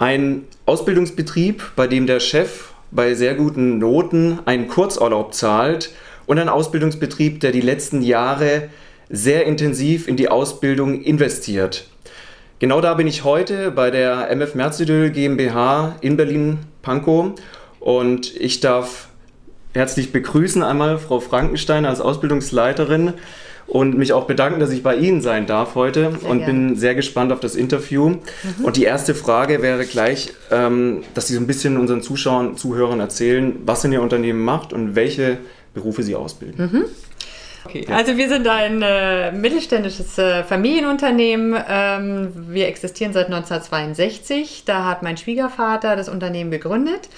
Ein Ausbildungsbetrieb, bei dem der Chef bei sehr guten Noten einen Kurzurlaub zahlt und ein Ausbildungsbetrieb, der die letzten Jahre sehr intensiv in die Ausbildung investiert. Genau da bin ich heute bei der MF Merzidöl GmbH in Berlin-Pankow und ich darf herzlich begrüßen einmal Frau Frankenstein als Ausbildungsleiterin und mich auch bedanken, dass ich bei Ihnen sein darf heute sehr und gerne. bin sehr gespannt auf das Interview. Mhm. Und die erste Frage wäre gleich, ähm, dass Sie so ein bisschen unseren Zuschauern, Zuhörern erzählen, was denn Ihr Unternehmen macht und welche Berufe Sie ausbilden. Mhm. Okay, ja. also wir sind ein äh, mittelständisches äh, Familienunternehmen. Ähm, wir existieren seit 1962. Da hat mein Schwiegervater das Unternehmen gegründet.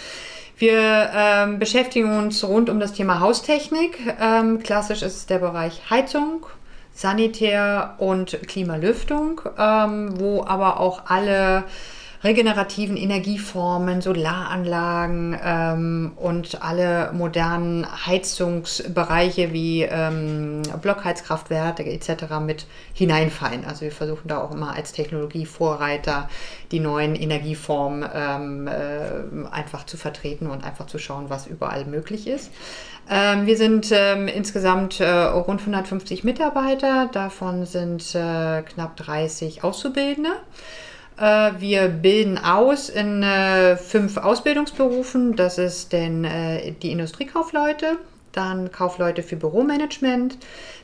Wir ähm, beschäftigen uns rund um das Thema Haustechnik. Ähm, klassisch ist es der Bereich Heizung, Sanitär und Klimalüftung, ähm, wo aber auch alle regenerativen Energieformen, Solaranlagen ähm, und alle modernen Heizungsbereiche wie ähm, Blockheizkraftwerke etc. mit hineinfallen. Also wir versuchen da auch immer als Technologievorreiter die neuen Energieformen ähm, äh, einfach zu vertreten und einfach zu schauen, was überall möglich ist. Ähm, wir sind ähm, insgesamt äh, rund 150 Mitarbeiter, davon sind äh, knapp 30 Auszubildende. Äh, wir bilden aus in äh, fünf Ausbildungsberufen. Das ist denn äh, die Industriekaufleute, dann Kaufleute für Büromanagement.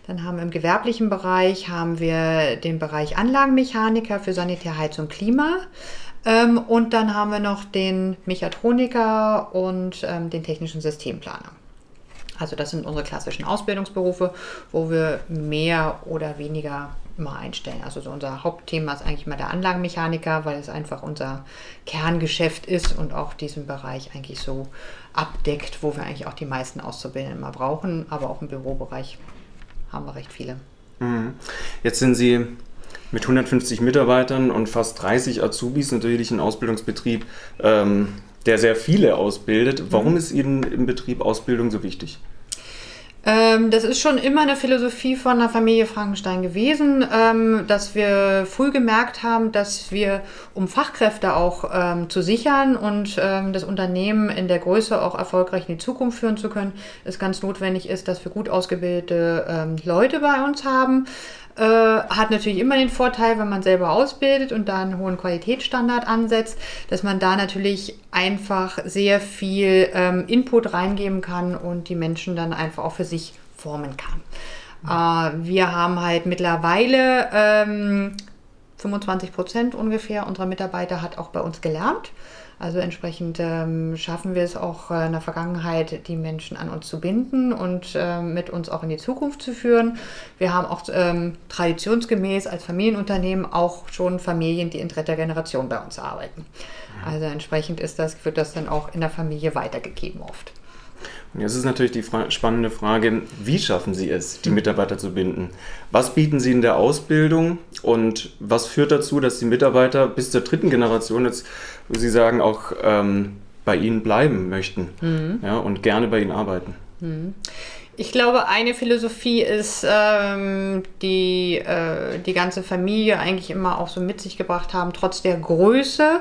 Dann haben wir im gewerblichen Bereich haben wir den Bereich Anlagenmechaniker für Sanitär, Heizung, Klima. Ähm, und dann haben wir noch den Mechatroniker und ähm, den technischen Systemplaner. Also das sind unsere klassischen Ausbildungsberufe, wo wir mehr oder weniger immer einstellen. Also so unser Hauptthema ist eigentlich mal der Anlagenmechaniker, weil es einfach unser Kerngeschäft ist und auch diesen Bereich eigentlich so abdeckt, wo wir eigentlich auch die meisten Auszubildenden immer brauchen. Aber auch im Bürobereich haben wir recht viele. Mhm. Jetzt sind Sie mit 150 Mitarbeitern und fast 30 Azubis natürlich ein Ausbildungsbetrieb, ähm, der sehr viele ausbildet. Warum mhm. ist Ihnen im Betrieb Ausbildung so wichtig? Ähm, das ist schon immer eine Philosophie von der Familie Frankenstein gewesen, ähm, dass wir früh gemerkt haben, dass wir, um Fachkräfte auch ähm, zu sichern und ähm, das Unternehmen in der Größe auch erfolgreich in die Zukunft führen zu können, es ganz notwendig ist, dass wir gut ausgebildete ähm, Leute bei uns haben. Äh, hat natürlich immer den Vorteil, wenn man selber ausbildet und da einen hohen Qualitätsstandard ansetzt, dass man da natürlich einfach sehr viel ähm, Input reingeben kann und die Menschen dann einfach auch für sich formen kann. Mhm. Äh, wir haben halt mittlerweile ähm, 25 Prozent ungefähr unserer Mitarbeiter hat auch bei uns gelernt. Also entsprechend ähm, schaffen wir es auch äh, in der Vergangenheit, die Menschen an uns zu binden und äh, mit uns auch in die Zukunft zu führen. Wir haben auch ähm, traditionsgemäß als Familienunternehmen auch schon Familien, die in dritter Generation bei uns arbeiten. Also entsprechend ist das, wird das dann auch in der Familie weitergegeben oft. Und jetzt ist natürlich die fra spannende Frage, wie schaffen Sie es, die Mitarbeiter zu binden? Was bieten Sie in der Ausbildung und was führt dazu, dass die Mitarbeiter bis zur dritten Generation jetzt, wo Sie sagen, auch ähm, bei Ihnen bleiben möchten mhm. ja, und gerne bei Ihnen arbeiten? Mhm. Ich glaube, eine Philosophie ist, ähm, die äh, die ganze Familie eigentlich immer auch so mit sich gebracht haben, trotz der Größe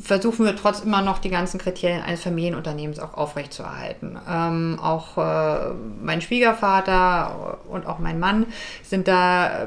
versuchen wir trotz immer noch die ganzen Kriterien eines Familienunternehmens auch aufrechtzuerhalten. Ähm, auch äh, mein Schwiegervater und auch mein Mann sind da äh,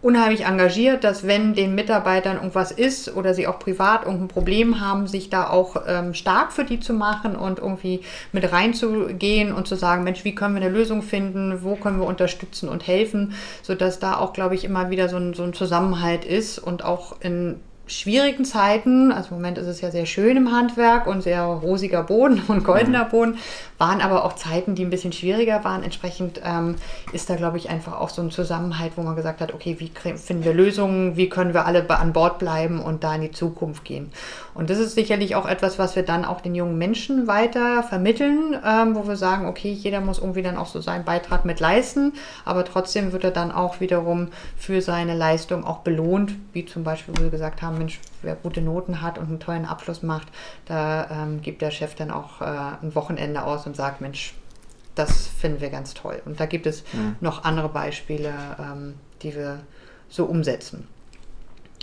unheimlich engagiert, dass wenn den Mitarbeitern irgendwas ist oder sie auch privat irgendein Problem haben, sich da auch ähm, stark für die zu machen und irgendwie mit reinzugehen und zu sagen, Mensch, wie können wir eine Lösung finden, wo können wir unterstützen und helfen, sodass da auch, glaube ich, immer wieder so ein, so ein Zusammenhalt ist und auch in schwierigen Zeiten, also im Moment ist es ja sehr schön im Handwerk und sehr rosiger Boden und goldener mhm. Boden, waren aber auch Zeiten, die ein bisschen schwieriger waren. Entsprechend ähm, ist da, glaube ich, einfach auch so ein Zusammenhalt, wo man gesagt hat, okay, wie finden wir Lösungen, wie können wir alle an Bord bleiben und da in die Zukunft gehen. Und das ist sicherlich auch etwas, was wir dann auch den jungen Menschen weiter vermitteln, ähm, wo wir sagen, okay, jeder muss irgendwie dann auch so seinen Beitrag mit leisten, aber trotzdem wird er dann auch wiederum für seine Leistung auch belohnt, wie zum Beispiel, wo wir gesagt haben, Mensch, wer gute Noten hat und einen tollen Abschluss macht, da ähm, gibt der Chef dann auch äh, ein Wochenende aus und sagt, Mensch, das finden wir ganz toll. Und da gibt es mhm. noch andere Beispiele, ähm, die wir so umsetzen.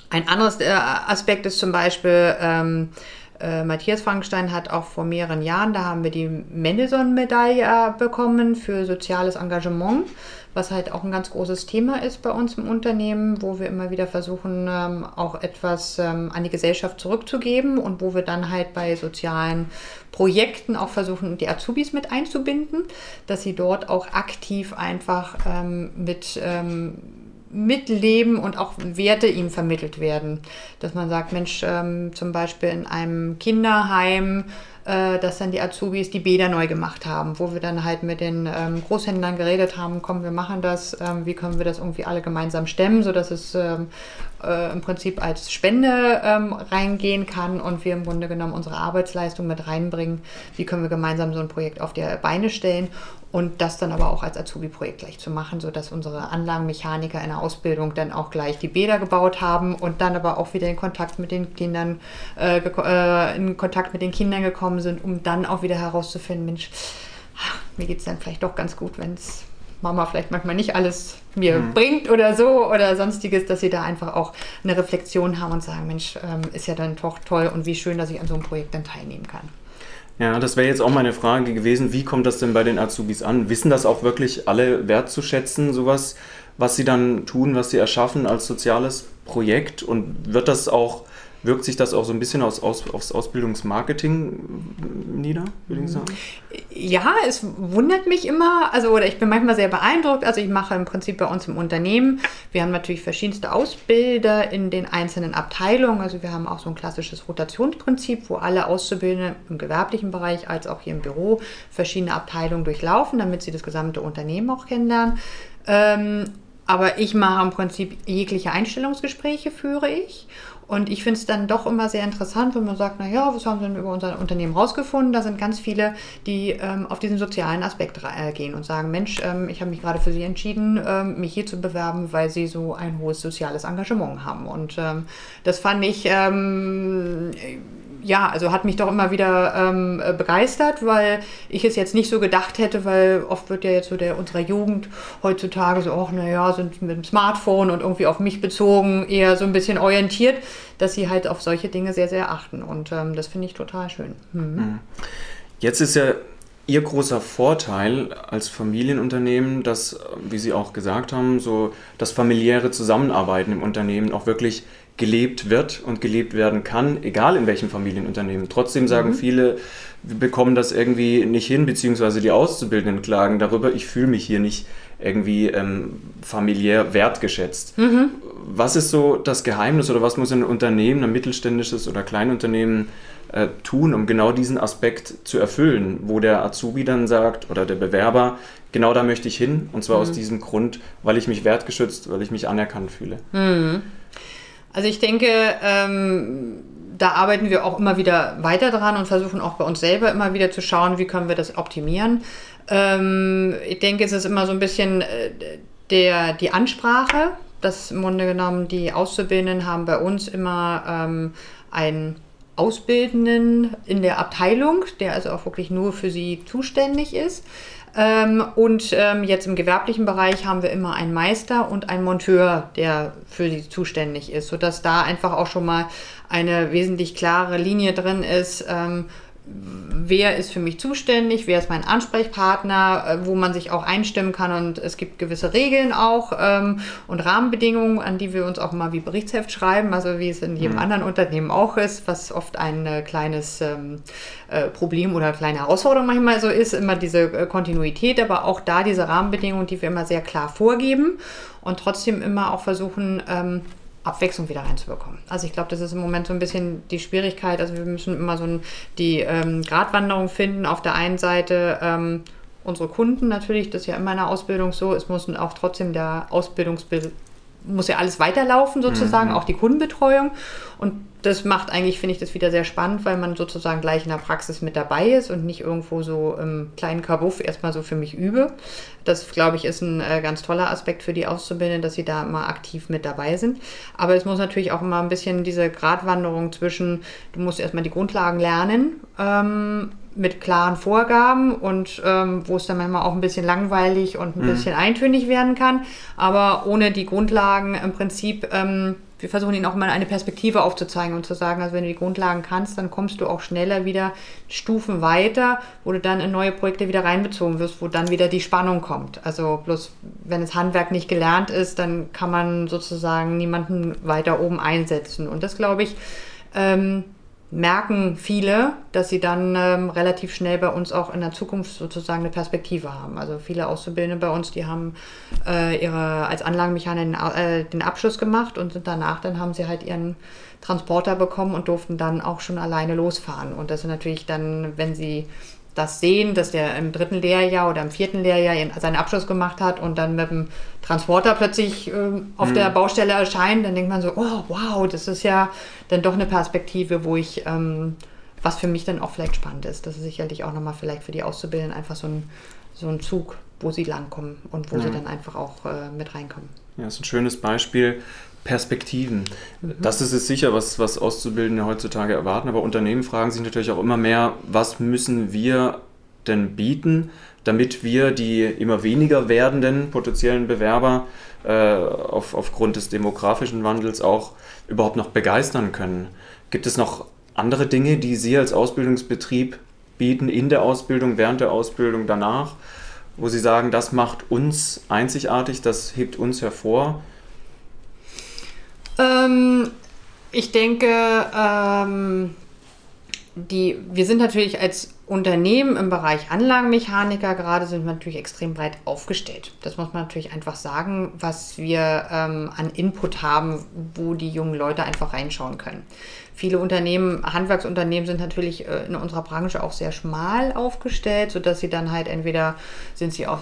Ein anderes äh, Aspekt ist zum Beispiel, ähm, äh, Matthias Frankenstein hat auch vor mehreren Jahren, da haben wir die Mendelssohn-Medaille bekommen für soziales Engagement, was halt auch ein ganz großes Thema ist bei uns im Unternehmen, wo wir immer wieder versuchen, ähm, auch etwas ähm, an die Gesellschaft zurückzugeben und wo wir dann halt bei sozialen Projekten auch versuchen, die Azubis mit einzubinden, dass sie dort auch aktiv einfach ähm, mit ähm, mitleben und auch Werte ihm vermittelt werden. Dass man sagt, Mensch, ähm, zum Beispiel in einem Kinderheim, dass dann die Azubis die Bäder neu gemacht haben, wo wir dann halt mit den ähm, Großhändlern geredet haben, komm, wir machen das, ähm, wie können wir das irgendwie alle gemeinsam stemmen, sodass es ähm, äh, im Prinzip als Spende ähm, reingehen kann und wir im Grunde genommen unsere Arbeitsleistung mit reinbringen, wie können wir gemeinsam so ein Projekt auf die Beine stellen und das dann aber auch als Azubi-Projekt gleich zu machen, sodass unsere Anlagenmechaniker in der Ausbildung dann auch gleich die Bäder gebaut haben und dann aber auch wieder in Kontakt mit den Kindern, äh, äh, in Kontakt mit den Kindern gekommen sind, um dann auch wieder herauszufinden, Mensch, mir geht es dann vielleicht doch ganz gut, wenn es Mama vielleicht manchmal nicht alles mir mhm. bringt oder so oder sonstiges, dass sie da einfach auch eine Reflexion haben und sagen, Mensch, ähm, ist ja dann doch toll und wie schön, dass ich an so einem Projekt dann teilnehmen kann. Ja, das wäre jetzt auch meine Frage gewesen. Wie kommt das denn bei den Azubis an? Wissen das auch wirklich alle wertzuschätzen, sowas, was sie dann tun, was sie erschaffen als soziales Projekt? Und wird das auch Wirkt sich das auch so ein bisschen aus, aus, aufs Ausbildungsmarketing nieder, würde ich sagen? Ja, es wundert mich immer, also oder ich bin manchmal sehr beeindruckt. Also ich mache im Prinzip bei uns im Unternehmen, wir haben natürlich verschiedenste Ausbilder in den einzelnen Abteilungen. Also wir haben auch so ein klassisches Rotationsprinzip, wo alle Auszubildenden im gewerblichen Bereich als auch hier im Büro verschiedene Abteilungen durchlaufen, damit sie das gesamte Unternehmen auch kennenlernen. Ähm, aber ich mache im Prinzip jegliche Einstellungsgespräche führe ich. Und ich finde es dann doch immer sehr interessant, wenn man sagt, naja, was haben Sie denn über unser Unternehmen rausgefunden? Da sind ganz viele, die ähm, auf diesen sozialen Aspekt äh, gehen und sagen, Mensch, ähm, ich habe mich gerade für Sie entschieden, ähm, mich hier zu bewerben, weil Sie so ein hohes soziales Engagement haben. Und ähm, das fand ich ähm, ja, also hat mich doch immer wieder ähm, äh, begeistert, weil ich es jetzt nicht so gedacht hätte, weil oft wird ja jetzt so der unserer Jugend heutzutage so, ach naja, sind mit dem Smartphone und irgendwie auf mich bezogen eher so ein bisschen orientiert, dass sie halt auf solche Dinge sehr, sehr achten. Und ähm, das finde ich total schön. Mhm. Jetzt ist ja Ihr großer Vorteil als Familienunternehmen, dass, wie Sie auch gesagt haben, so das familiäre Zusammenarbeiten im Unternehmen auch wirklich gelebt wird und gelebt werden kann, egal in welchem Familienunternehmen. Trotzdem sagen mhm. viele, wir bekommen das irgendwie nicht hin, beziehungsweise die Auszubildenden klagen darüber, ich fühle mich hier nicht irgendwie ähm, familiär wertgeschätzt. Mhm. Was ist so das Geheimnis oder was muss ein Unternehmen, ein mittelständisches oder Kleinunternehmen äh, tun, um genau diesen Aspekt zu erfüllen, wo der Azubi dann sagt oder der Bewerber, genau da möchte ich hin und zwar mhm. aus diesem Grund, weil ich mich wertgeschützt, weil ich mich anerkannt fühle. Mhm. Also ich denke, ähm, da arbeiten wir auch immer wieder weiter dran und versuchen auch bei uns selber immer wieder zu schauen, wie können wir das optimieren. Ähm, ich denke, es ist immer so ein bisschen äh, der, die Ansprache. Das im Grunde genommen, die Auszubildenden haben bei uns immer ähm, einen Ausbildenden in der Abteilung, der also auch wirklich nur für sie zuständig ist. Ähm, und ähm, jetzt im gewerblichen Bereich haben wir immer einen Meister und einen Monteur, der für sie zuständig ist, sodass da einfach auch schon mal eine wesentlich klare Linie drin ist. Wer ist für mich zuständig, wer ist mein Ansprechpartner, äh, wo man sich auch einstimmen kann und es gibt gewisse Regeln auch ähm, und Rahmenbedingungen, an die wir uns auch mal wie Berichtsheft schreiben, also wie es in jedem mhm. anderen Unternehmen auch ist, was oft ein äh, kleines ähm, äh, Problem oder kleine Herausforderung manchmal so ist, immer diese äh, Kontinuität, aber auch da diese Rahmenbedingungen, die wir immer sehr klar vorgeben und trotzdem immer auch versuchen, ähm, Abwechslung wieder reinzubekommen. Also ich glaube, das ist im Moment so ein bisschen die Schwierigkeit. Also wir müssen immer so ein, die ähm, Gratwanderung finden. Auf der einen Seite ähm, unsere Kunden natürlich, das ist ja in meiner Ausbildung so, es muss auch trotzdem der Ausbildungsbild muss ja alles weiterlaufen sozusagen, mhm. auch die Kundenbetreuung. Und das macht eigentlich, finde ich, das wieder sehr spannend, weil man sozusagen gleich in der Praxis mit dabei ist und nicht irgendwo so im kleinen Kabuff erstmal so für mich übe. Das, glaube ich, ist ein äh, ganz toller Aspekt für die Auszubildenden, dass sie da immer aktiv mit dabei sind. Aber es muss natürlich auch immer ein bisschen diese Gratwanderung zwischen, du musst erstmal die Grundlagen lernen, ähm, mit klaren Vorgaben und ähm, wo es dann manchmal auch ein bisschen langweilig und ein mhm. bisschen eintönig werden kann, aber ohne die Grundlagen im Prinzip ähm, wir versuchen ihnen auch mal eine Perspektive aufzuzeigen und zu sagen, also wenn du die Grundlagen kannst, dann kommst du auch schneller wieder Stufen weiter, wo du dann in neue Projekte wieder reinbezogen wirst, wo dann wieder die Spannung kommt. Also bloß wenn das Handwerk nicht gelernt ist, dann kann man sozusagen niemanden weiter oben einsetzen. Und das glaube ich, ähm, merken viele, dass sie dann ähm, relativ schnell bei uns auch in der Zukunft sozusagen eine Perspektive haben. Also viele Auszubildende bei uns, die haben äh, ihre als Anlagenmechaniker äh, den Abschluss gemacht und sind danach, dann haben sie halt ihren Transporter bekommen und durften dann auch schon alleine losfahren. Und das ist natürlich dann, wenn sie das sehen, dass der im dritten Lehrjahr oder im vierten Lehrjahr seinen Abschluss gemacht hat und dann mit dem Transporter plötzlich äh, auf mhm. der Baustelle erscheint, dann denkt man so, oh wow, das ist ja dann doch eine Perspektive, wo ich, ähm, was für mich dann auch vielleicht spannend ist. Das ist sicherlich auch nochmal vielleicht für die Auszubildenden einfach so ein, so ein Zug, wo sie langkommen und wo mhm. sie dann einfach auch äh, mit reinkommen. Ja, das ist ein schönes Beispiel. Perspektiven. Mhm. Das ist es sicher, was, was Auszubildende heutzutage erwarten, aber Unternehmen fragen sich natürlich auch immer mehr, was müssen wir denn bieten, damit wir die immer weniger werdenden potenziellen Bewerber äh, auf, aufgrund des demografischen Wandels auch überhaupt noch begeistern können. Gibt es noch andere Dinge, die Sie als Ausbildungsbetrieb bieten, in der Ausbildung, während der Ausbildung, danach, wo Sie sagen, das macht uns einzigartig, das hebt uns hervor? Ähm, ich denke, ähm, die, wir sind natürlich als Unternehmen im Bereich Anlagenmechaniker gerade sind wir natürlich extrem breit aufgestellt. Das muss man natürlich einfach sagen, was wir ähm, an Input haben, wo die jungen Leute einfach reinschauen können. Viele Unternehmen, Handwerksunternehmen sind natürlich äh, in unserer Branche auch sehr schmal aufgestellt, sodass sie dann halt entweder sind sie auf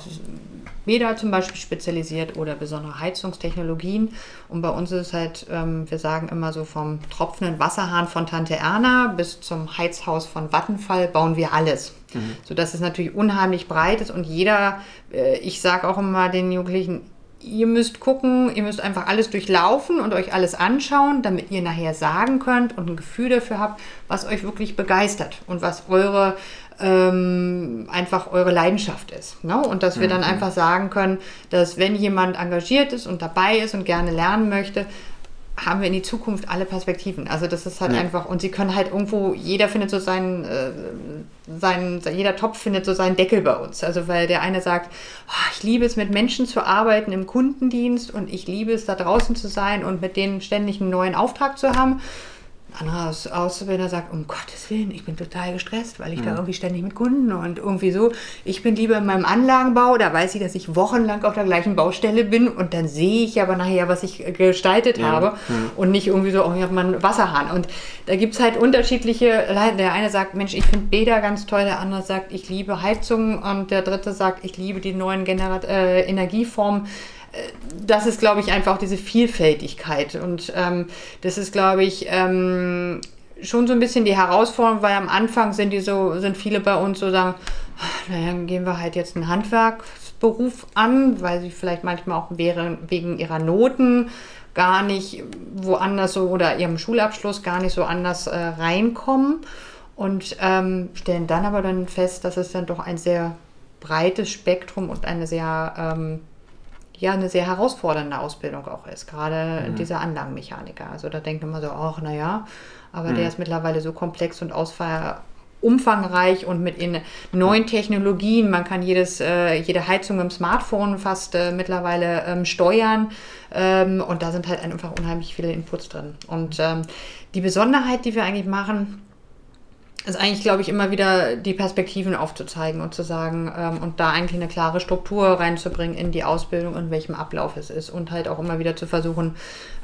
Bäder zum Beispiel spezialisiert oder besondere Heizungstechnologien. Und bei uns ist es halt, ähm, wir sagen immer so vom tropfenden Wasserhahn von Tante Erna bis zum Heizhaus von Vattenfall bauen wir alles. Mhm. Sodass es natürlich unheimlich breit ist und jeder, äh, ich sage auch immer den Jugendlichen, ihr müsst gucken, ihr müsst einfach alles durchlaufen und euch alles anschauen, damit ihr nachher sagen könnt und ein Gefühl dafür habt, was euch wirklich begeistert und was eure ähm, einfach eure Leidenschaft ist. Ne? Und dass wir mhm. dann einfach sagen können, dass wenn jemand engagiert ist und dabei ist und gerne lernen möchte, haben wir in die Zukunft alle Perspektiven. Also das ist halt ja. einfach, und sie können halt irgendwo, jeder findet so seinen, äh, seinen, jeder Topf findet so seinen Deckel bei uns. Also weil der eine sagt, oh, ich liebe es mit Menschen zu arbeiten im Kundendienst und ich liebe es da draußen zu sein und mit denen ständig einen neuen Auftrag zu haben anderer Aus Auszubildender sagt, um Gottes Willen, ich bin total gestresst, weil ich mhm. da irgendwie ständig mit Kunden und irgendwie so. Ich bin lieber in meinem Anlagenbau, da weiß ich, dass ich wochenlang auf der gleichen Baustelle bin und dann sehe ich aber nachher, was ich gestaltet ja. habe mhm. und nicht irgendwie so, oh, ich habe mal einen Wasserhahn. Und da gibt es halt unterschiedliche, der eine sagt, Mensch, ich finde Bäder ganz toll, der andere sagt, ich liebe Heizungen und der dritte sagt, ich liebe die neuen Generat äh, Energieformen das ist, glaube ich, einfach diese Vielfältigkeit. Und ähm, das ist, glaube ich, ähm, schon so ein bisschen die Herausforderung, weil am Anfang sind die so, sind viele bei uns so sagen, naja, dann gehen wir halt jetzt einen Handwerksberuf an, weil sie vielleicht manchmal auch wegen ihrer Noten gar nicht woanders so oder ihrem Schulabschluss gar nicht so anders äh, reinkommen und ähm, stellen dann aber dann fest, dass es dann doch ein sehr breites Spektrum und eine sehr ähm, ja eine sehr herausfordernde Ausbildung auch ist, gerade mhm. dieser Anlagenmechaniker. Also da denkt man so, ach naja, aber mhm. der ist mittlerweile so komplex und ausfall umfangreich und mit in neuen Technologien. Man kann jedes, äh, jede Heizung im Smartphone fast äh, mittlerweile ähm, steuern. Ähm, und da sind halt einfach unheimlich viele Inputs drin. Und ähm, die Besonderheit, die wir eigentlich machen, ist eigentlich, glaube ich, immer wieder die Perspektiven aufzuzeigen und zu sagen ähm, und da eigentlich eine klare Struktur reinzubringen in die Ausbildung und welchem Ablauf es ist und halt auch immer wieder zu versuchen,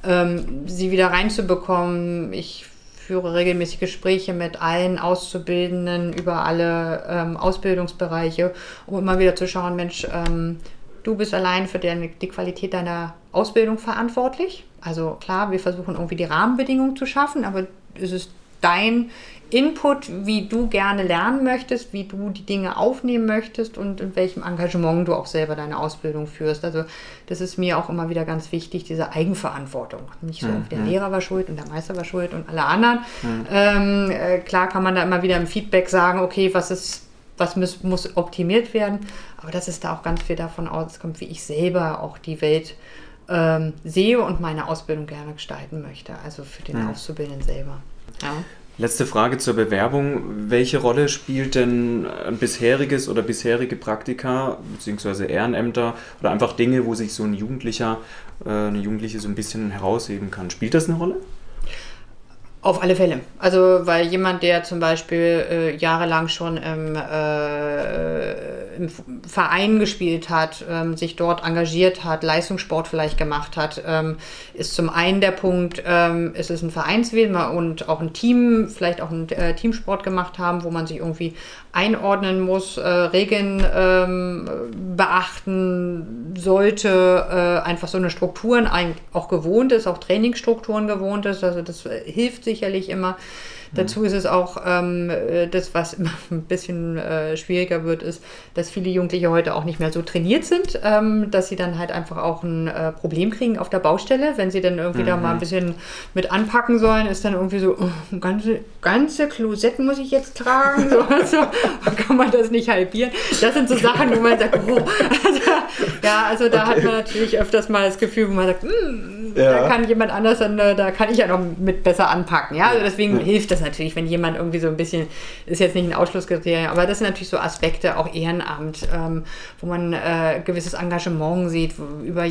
ähm, sie wieder reinzubekommen. Ich führe regelmäßig Gespräche mit allen Auszubildenden über alle ähm, Ausbildungsbereiche, um immer wieder zu schauen, Mensch, ähm, du bist allein für die, die Qualität deiner Ausbildung verantwortlich. Also klar, wir versuchen irgendwie die Rahmenbedingungen zu schaffen, aber es ist dein Input, wie du gerne lernen möchtest, wie du die Dinge aufnehmen möchtest und in welchem Engagement du auch selber deine Ausbildung führst. Also das ist mir auch immer wieder ganz wichtig, diese Eigenverantwortung. Nicht so, mhm. der Lehrer war schuld und der Meister war schuld und alle anderen. Mhm. Ähm, äh, klar kann man da immer wieder im Feedback sagen, okay, was ist, was muss, muss optimiert werden, aber das ist da auch ganz viel davon auskommt, wie ich selber auch die Welt ähm, sehe und meine Ausbildung gerne gestalten möchte, also für den mhm. Auszubildenden selber. Ja. Letzte Frage zur Bewerbung. Welche Rolle spielt denn ein bisheriges oder bisherige Praktika bzw. Ehrenämter oder einfach Dinge, wo sich so ein Jugendlicher, äh, eine Jugendliche so ein bisschen herausheben kann? Spielt das eine Rolle? Auf alle Fälle. Also, weil jemand, der zum Beispiel äh, jahrelang schon im, äh, im, Verein gespielt hat, ähm, sich dort engagiert hat, Leistungssport vielleicht gemacht hat, ähm, ist zum einen der Punkt, ähm, es ist ein Vereinswesen und auch ein Team, vielleicht auch ein äh, Teamsport gemacht haben, wo man sich irgendwie einordnen muss, äh, Regeln ähm, beachten sollte, äh, einfach so eine Strukturen auch gewohnt ist, auch Trainingsstrukturen gewohnt ist. Also das äh, hilft sicherlich immer. Dazu ist es auch ähm, äh, das, was immer ein bisschen äh, schwieriger wird, ist, dass viele Jugendliche heute auch nicht mehr so trainiert sind, ähm, dass sie dann halt einfach auch ein äh, Problem kriegen auf der Baustelle, wenn sie dann irgendwie mhm. da mal ein bisschen mit anpacken sollen, ist dann irgendwie so, oh, ganze, ganze Klosett muss ich jetzt tragen, so, so kann man das nicht halbieren. Das sind so Sachen, wo man sagt, oh, also, ja, also da okay. hat man natürlich öfters mal das Gefühl, wo man sagt, mm, ja. da kann jemand anders, dann, äh, da kann ich ja noch mit besser anpacken, ja, also deswegen ja. hilft das natürlich, wenn jemand irgendwie so ein bisschen, ist jetzt nicht ein Ausschlusskriterium, aber das sind natürlich so Aspekte, auch Ehrenamt, ähm, wo man äh, gewisses Engagement sieht, über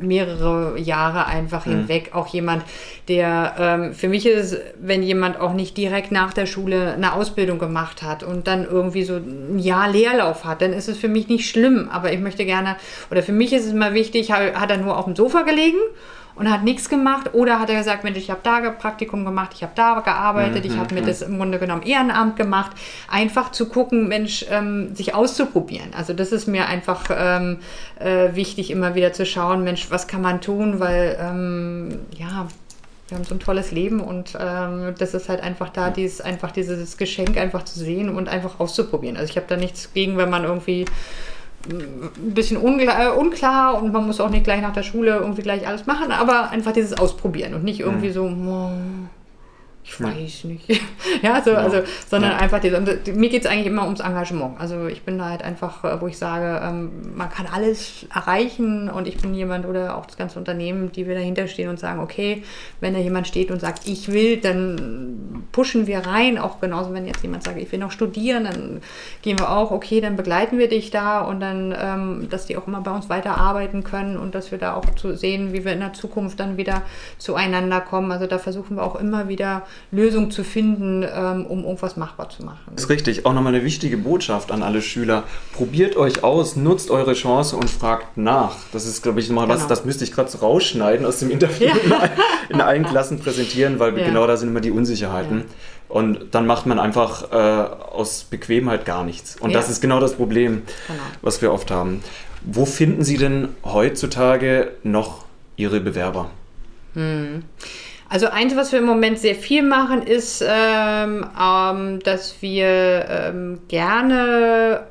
mehrere Jahre einfach mhm. hinweg. Auch jemand, der ähm, für mich ist, wenn jemand auch nicht direkt nach der Schule eine Ausbildung gemacht hat und dann irgendwie so ein Jahr Leerlauf hat, dann ist es für mich nicht schlimm. Aber ich möchte gerne, oder für mich ist es immer wichtig, hat er nur auf dem Sofa gelegen und hat nichts gemacht oder hat er gesagt, Mensch, ich habe da Praktikum gemacht, ich habe da gearbeitet, mhm, ich habe mir mhm. das im Grunde genommen Ehrenamt gemacht, einfach zu gucken, Mensch, ähm, sich auszuprobieren. Also das ist mir einfach ähm, äh, wichtig, immer wieder zu schauen, Mensch, was kann man tun, weil ähm, ja, wir haben so ein tolles Leben und ähm, das ist halt einfach da, dieses, einfach dieses Geschenk einfach zu sehen und einfach auszuprobieren. Also ich habe da nichts gegen, wenn man irgendwie ein bisschen unklar, äh, unklar, und man muss auch nicht gleich nach der Schule irgendwie gleich alles machen, aber einfach dieses Ausprobieren und nicht irgendwie mhm. so, oh, ich weiß nicht. ja, so, ja. also, sondern ja. einfach, die, mir geht es eigentlich immer ums Engagement. Also ich bin da halt einfach, äh, wo ich sage, ähm, man kann alles erreichen und ich bin jemand oder auch das ganze Unternehmen, die wir dahinter stehen und sagen, okay, wenn da jemand steht und sagt, ich will, dann pushen wir rein. Auch genauso, wenn jetzt jemand sagt, ich will noch studieren, dann gehen wir auch, okay, dann begleiten wir dich da und dann, ähm, dass die auch immer bei uns weiterarbeiten können und dass wir da auch zu sehen, wie wir in der Zukunft dann wieder zueinander kommen. Also da versuchen wir auch immer wieder Lösung zu finden, ähm, um irgendwas machbar zu machen. Das ist richtig. Auch nochmal eine wichtige Botschaft an alle Schüler. Probiert euch aus, nutzt eure Chance und fragt nach. Das ist, glaube ich, mal genau. was, das müsste ich gerade so rausschneiden aus dem Interview ja. in, allen Klassen präsentieren, weil ja. genau da sind immer die Unsicherheiten. Ja. Und dann macht man einfach äh, aus Bequemheit gar nichts. Und das ist genau das Problem, genau. was wir oft haben. Wo finden Sie denn heutzutage noch Ihre Bewerber? Hm. Also eins, was wir im Moment sehr viel machen, ist, ähm, ähm, dass wir ähm, gerne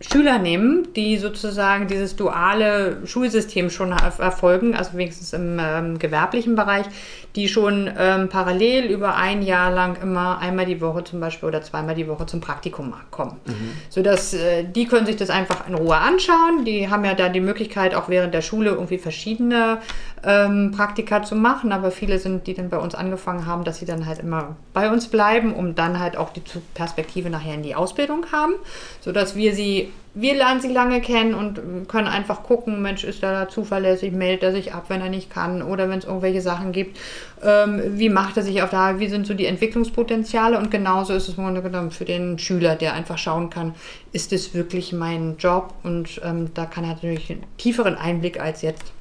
Schüler nehmen, die sozusagen dieses duale Schulsystem schon erfolgen, also wenigstens im ähm, gewerblichen Bereich, die schon ähm, parallel über ein Jahr lang immer einmal die Woche zum Beispiel oder zweimal die Woche zum Praktikum kommen. Mhm. Sodass äh, die können sich das einfach in Ruhe anschauen. Die haben ja da die Möglichkeit, auch während der Schule irgendwie verschiedene ähm, Praktika zu machen, aber viele sind, die dann bei uns angefangen haben, dass sie dann halt immer bei uns bleiben, um dann halt auch die Perspektive nachher in die Ausbildung haben, sodass wir sie wir lernen sie lange kennen und können einfach gucken, Mensch, ist er da zuverlässig, meldet er sich ab, wenn er nicht kann oder wenn es irgendwelche Sachen gibt, ähm, wie macht er sich auf da, wie sind so die Entwicklungspotenziale? Und genauso ist es im Grunde genommen für den Schüler, der einfach schauen kann, ist es wirklich mein Job? Und ähm, da kann er natürlich einen tieferen Einblick als jetzt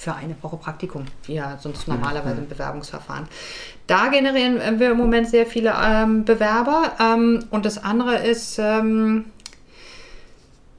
für eine Woche Praktikum, wie ja sonst mhm. normalerweise im Bewerbungsverfahren. Da generieren wir im Moment sehr viele ähm, Bewerber. Ähm, und das andere ist, ähm,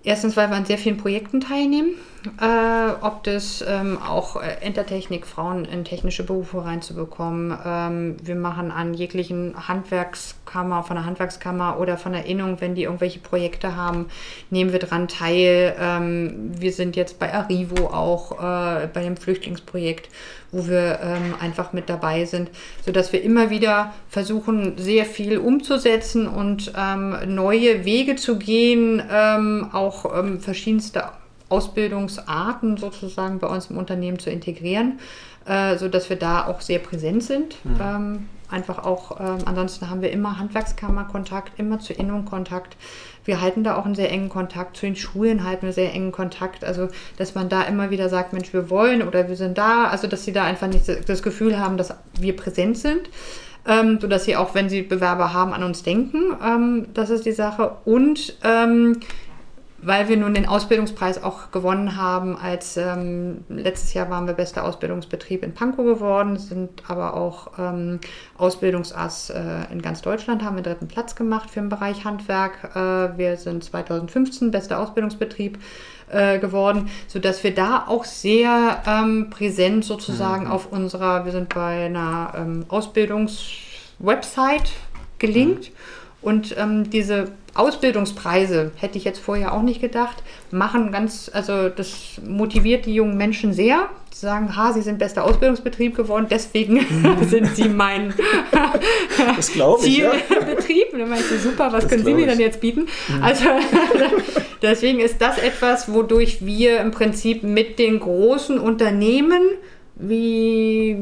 Erstens, weil wir an sehr vielen Projekten teilnehmen. Äh, ob das ähm, auch äh, Entertechnik, Frauen in technische Berufe reinzubekommen. Ähm, wir machen an jeglichen Handwerkskammer, von der Handwerkskammer oder von der Innung, wenn die irgendwelche Projekte haben, nehmen wir dran teil. Ähm, wir sind jetzt bei Arrivo auch äh, bei dem Flüchtlingsprojekt, wo wir ähm, einfach mit dabei sind, sodass wir immer wieder versuchen, sehr viel umzusetzen und ähm, neue Wege zu gehen, ähm, auch verschiedenste Ausbildungsarten sozusagen bei uns im Unternehmen zu integrieren, äh, sodass wir da auch sehr präsent sind. Mhm. Ähm, einfach auch, ähm, ansonsten haben wir immer Handwerkskammerkontakt, immer zur Innung Kontakt. Wir halten da auch einen sehr engen Kontakt. Zu den Schulen halten wir sehr engen Kontakt. Also, dass man da immer wieder sagt, Mensch, wir wollen oder wir sind da. Also, dass sie da einfach nicht das Gefühl haben, dass wir präsent sind. Ähm, sodass sie auch, wenn sie Bewerber haben, an uns denken. Ähm, das ist die Sache. Und ähm, weil wir nun den Ausbildungspreis auch gewonnen haben, als ähm, letztes Jahr waren wir bester Ausbildungsbetrieb in Pankow geworden, sind aber auch ähm, Ausbildungsass äh, in ganz Deutschland, haben wir dritten Platz gemacht für den Bereich Handwerk. Äh, wir sind 2015 bester Ausbildungsbetrieb äh, geworden, sodass wir da auch sehr ähm, präsent sozusagen mhm. auf unserer, wir sind bei einer ähm, Ausbildungswebsite gelinkt. Mhm. Und ähm, diese Ausbildungspreise, hätte ich jetzt vorher auch nicht gedacht, machen ganz, also das motiviert die jungen Menschen sehr. Sie sagen, ha, sie sind bester Ausbildungsbetrieb geworden, deswegen mhm. sind sie mein Zielbetrieb. Ja. dann meinst du, super, was das können Sie mir dann jetzt bieten? Mhm. Also deswegen ist das etwas, wodurch wir im Prinzip mit den großen Unternehmen wie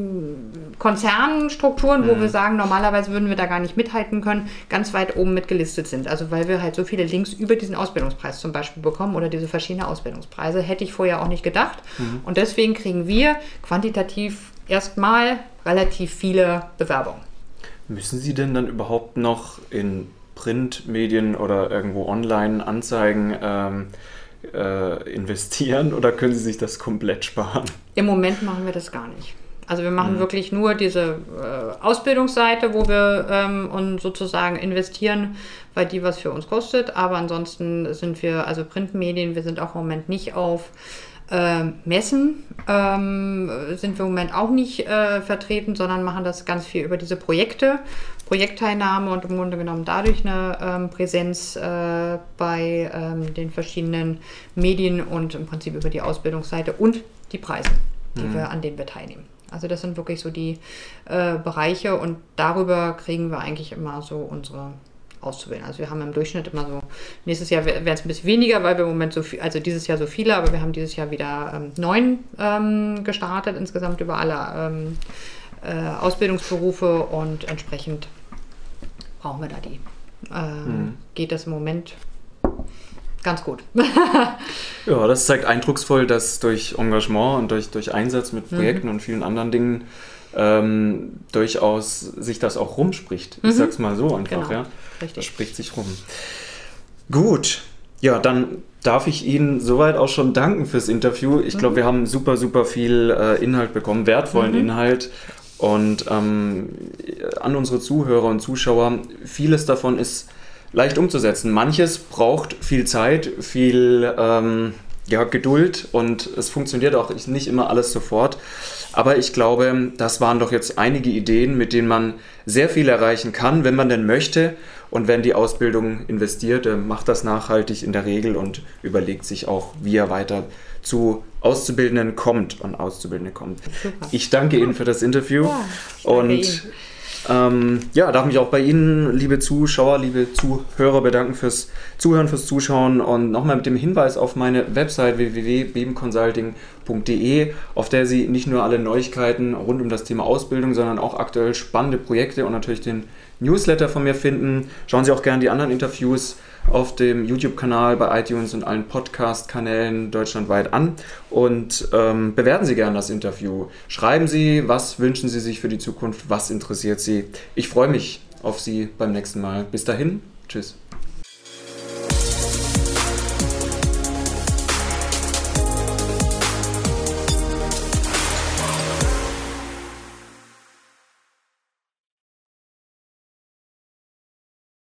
Konzernstrukturen, wo mhm. wir sagen, normalerweise würden wir da gar nicht mithalten können, ganz weit oben mitgelistet sind. Also weil wir halt so viele Links über diesen Ausbildungspreis zum Beispiel bekommen oder diese verschiedenen Ausbildungspreise, hätte ich vorher auch nicht gedacht. Mhm. Und deswegen kriegen wir quantitativ erstmal relativ viele Bewerbungen. Müssen Sie denn dann überhaupt noch in Printmedien oder irgendwo online Anzeigen ähm, äh, investieren oder können Sie sich das komplett sparen? Im Moment machen wir das gar nicht. Also wir machen mhm. wirklich nur diese äh, Ausbildungsseite, wo wir ähm, und sozusagen investieren, weil die was für uns kostet. Aber ansonsten sind wir, also Printmedien, wir sind auch im Moment nicht auf äh, Messen, ähm, sind wir im Moment auch nicht äh, vertreten, sondern machen das ganz viel über diese Projekte, Projektteilnahme und im Grunde genommen dadurch eine ähm, Präsenz äh, bei ähm, den verschiedenen Medien und im Prinzip über die Ausbildungsseite und die Preise, die mhm. wir, an denen wir teilnehmen. Also das sind wirklich so die äh, Bereiche und darüber kriegen wir eigentlich immer so unsere Auszubildenden. Also wir haben im Durchschnitt immer so, nächstes Jahr werden es ein bisschen weniger, weil wir im Moment so viel, also dieses Jahr so viele, aber wir haben dieses Jahr wieder ähm, neun ähm, gestartet, insgesamt über alle ähm, äh, Ausbildungsberufe und entsprechend brauchen wir da die. Äh, mhm. Geht das im Moment ganz gut. ja, das zeigt eindrucksvoll, dass durch Engagement und durch, durch Einsatz mit Projekten mhm. und vielen anderen Dingen ähm, durchaus sich das auch rumspricht. Mhm. Ich sag's mal so einfach, genau. ja. Richtig. Das spricht sich rum. Gut, ja, dann darf ich Ihnen soweit auch schon danken fürs Interview. Ich glaube, mhm. wir haben super, super viel äh, Inhalt bekommen, wertvollen mhm. Inhalt. Und ähm, an unsere Zuhörer und Zuschauer, vieles davon ist leicht umzusetzen. Manches braucht viel Zeit, viel ähm, ja, Geduld und es funktioniert auch nicht immer alles sofort. Aber ich glaube, das waren doch jetzt einige Ideen, mit denen man sehr viel erreichen kann, wenn man denn möchte. Und wenn die Ausbildung investiert, macht das nachhaltig in der Regel und überlegt sich auch, wie er weiter zu Auszubildenden kommt und Auszubildende kommt. Super. Ich danke Ihnen für das Interview ja, und Ihnen. Ähm, ja, darf mich auch bei Ihnen, liebe Zuschauer, liebe Zuhörer, bedanken fürs Zuhören, fürs Zuschauen und nochmal mit dem Hinweis auf meine Website www.bebenconsulting.de, auf der Sie nicht nur alle Neuigkeiten rund um das Thema Ausbildung, sondern auch aktuell spannende Projekte und natürlich den Newsletter von mir finden. Schauen Sie auch gerne die anderen Interviews auf dem YouTube-Kanal, bei iTunes und allen Podcast-Kanälen deutschlandweit an und ähm, bewerten Sie gerne das Interview. Schreiben Sie, was wünschen Sie sich für die Zukunft, was interessiert Sie. Ich freue mich auf Sie beim nächsten Mal. Bis dahin, tschüss.